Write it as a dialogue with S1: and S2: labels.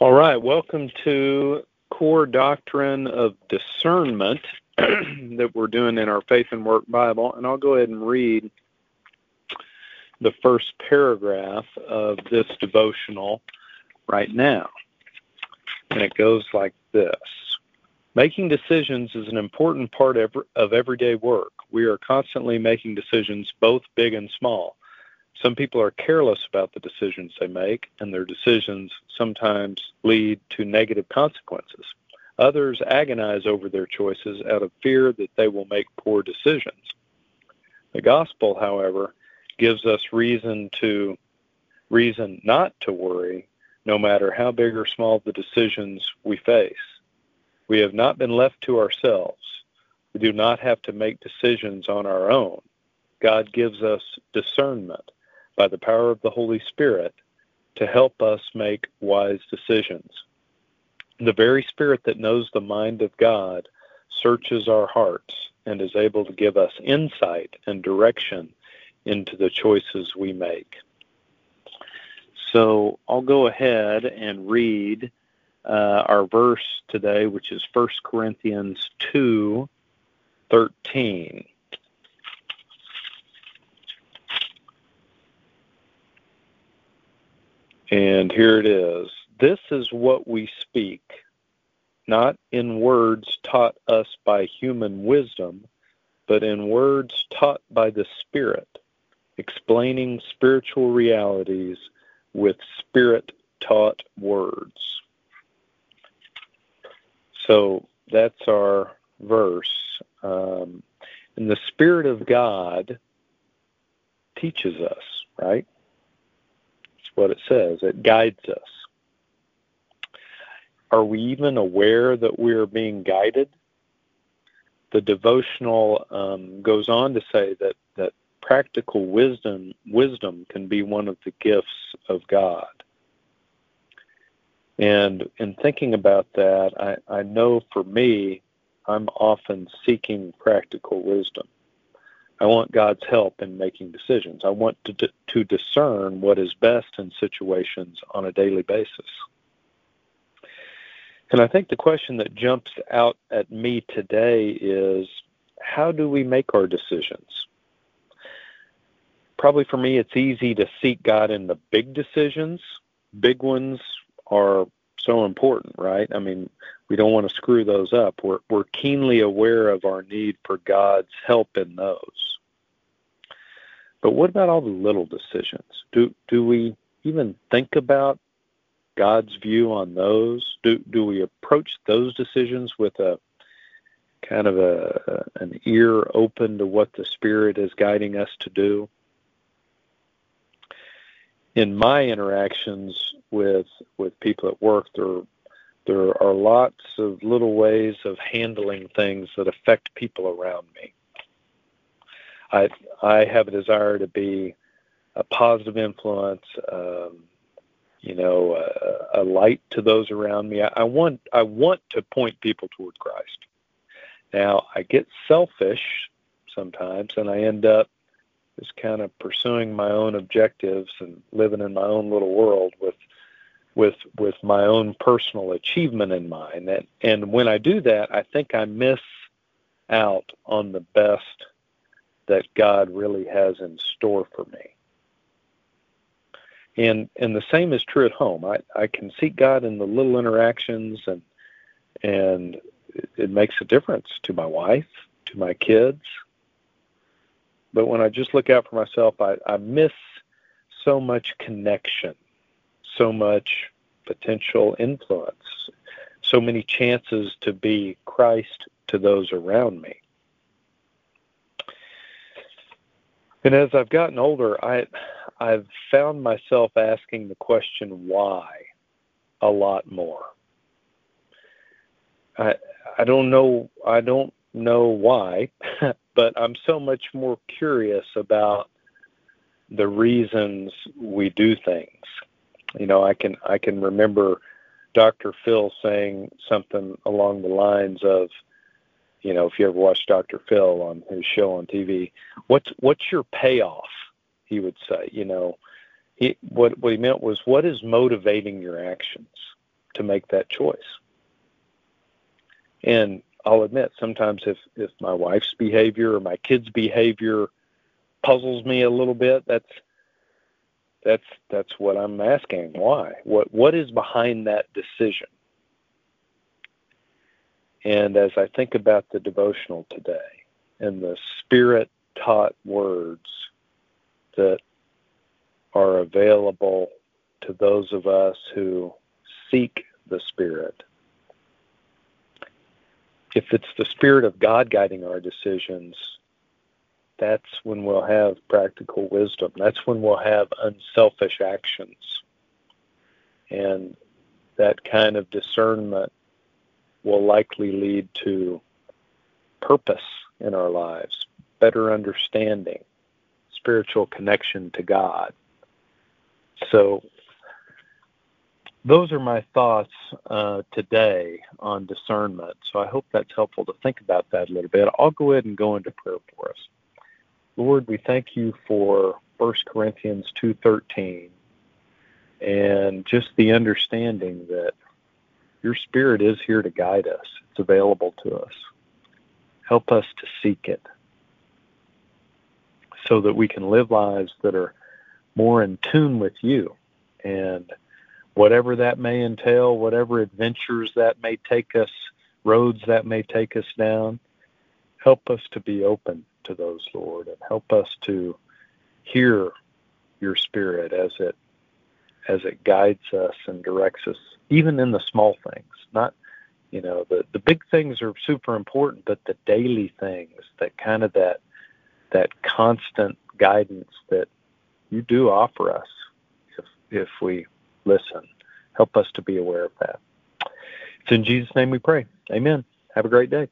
S1: All right, welcome to Core Doctrine of Discernment that we're doing in our Faith and Work Bible. And I'll go ahead and read the first paragraph of this devotional right now. And it goes like this Making decisions is an important part of everyday work. We are constantly making decisions, both big and small. Some people are careless about the decisions they make, and their decisions sometimes lead to negative consequences. Others agonize over their choices out of fear that they will make poor decisions. The gospel, however, gives us reason to reason not to worry no matter how big or small the decisions we face. We have not been left to ourselves. We do not have to make decisions on our own. God gives us discernment by the power of the Holy Spirit to help us make wise decisions. The very Spirit that knows the mind of God searches our hearts and is able to give us insight and direction into the choices we make. So I'll go ahead and read uh, our verse today, which is 1 Corinthians 2 13. And here it is. This is what we speak, not in words taught us by human wisdom, but in words taught by the Spirit, explaining spiritual realities with Spirit taught words. So that's our verse. Um, and the Spirit of God teaches us, right? What it says. It guides us. Are we even aware that we are being guided? The devotional um, goes on to say that, that practical wisdom wisdom can be one of the gifts of God. And in thinking about that, I, I know for me, I'm often seeking practical wisdom. I want God's help in making decisions. I want to, to discern what is best in situations on a daily basis. And I think the question that jumps out at me today is how do we make our decisions? Probably for me, it's easy to seek God in the big decisions. Big ones are so important, right? I mean, we don't want to screw those up. We're, we're keenly aware of our need for God's help in those. But what about all the little decisions? Do do we even think about God's view on those? Do do we approach those decisions with a kind of a an ear open to what the Spirit is guiding us to do? In my interactions with with people at work, there there are lots of little ways of handling things that affect people around me. I I have a desire to be a positive influence, um, you know, a, a, light to those around me. I, I want I want to point people toward Christ. Now I get selfish sometimes, and I end up just kind of pursuing my own objectives and living in my own little world with with with my own personal achievement in mind. And and when I do that, I think I miss out on the best that God really has in store for me. And and the same is true at home. I, I can seek God in the little interactions and and it, it makes a difference to my wife, to my kids. But when I just look out for myself, I, I miss so much connection, so much potential influence, so many chances to be Christ to those around me. And as I've gotten older, I I've found myself asking the question why a lot more. I I don't know I don't know why, but I'm so much more curious about the reasons we do things. You know, I can I can remember Dr. Phil saying something along the lines of you know, if you ever watch Dr. Phil on his show on TV, what's what's your payoff? He would say, you know, he what what he meant was what is motivating your actions? to make that choice. And I'll admit, sometimes if, if my wife's behavior or my kids' behavior puzzles me a little bit, that's that's that's what I'm asking. Why? What what is behind that decision? And as I think about the devotional today and the spirit taught words that are available to those of us who seek the Spirit. If it's the Spirit of God guiding our decisions, that's when we'll have practical wisdom. That's when we'll have unselfish actions. And that kind of discernment will likely lead to purpose in our lives, better understanding, spiritual connection to God. So, those are my thoughts uh, today on discernment. So, I hope that's helpful to think about that a little bit. I'll go ahead and go into prayer for us. Lord, we thank you for 1 Corinthians 2:13 and just the understanding that your spirit is here to guide us. It's available to us. Help us to seek it so that we can live lives that are more in tune with you. And whatever that may entail, whatever adventures that may take us, roads that may take us down, help us to be open to those, Lord, and help us to hear your spirit as it as it guides us and directs us, even in the small things. Not, you know, the the big things are super important, but the daily things, that kind of that that constant guidance that you do offer us if if we listen. Help us to be aware of that. It's in Jesus' name we pray. Amen. Have a great day.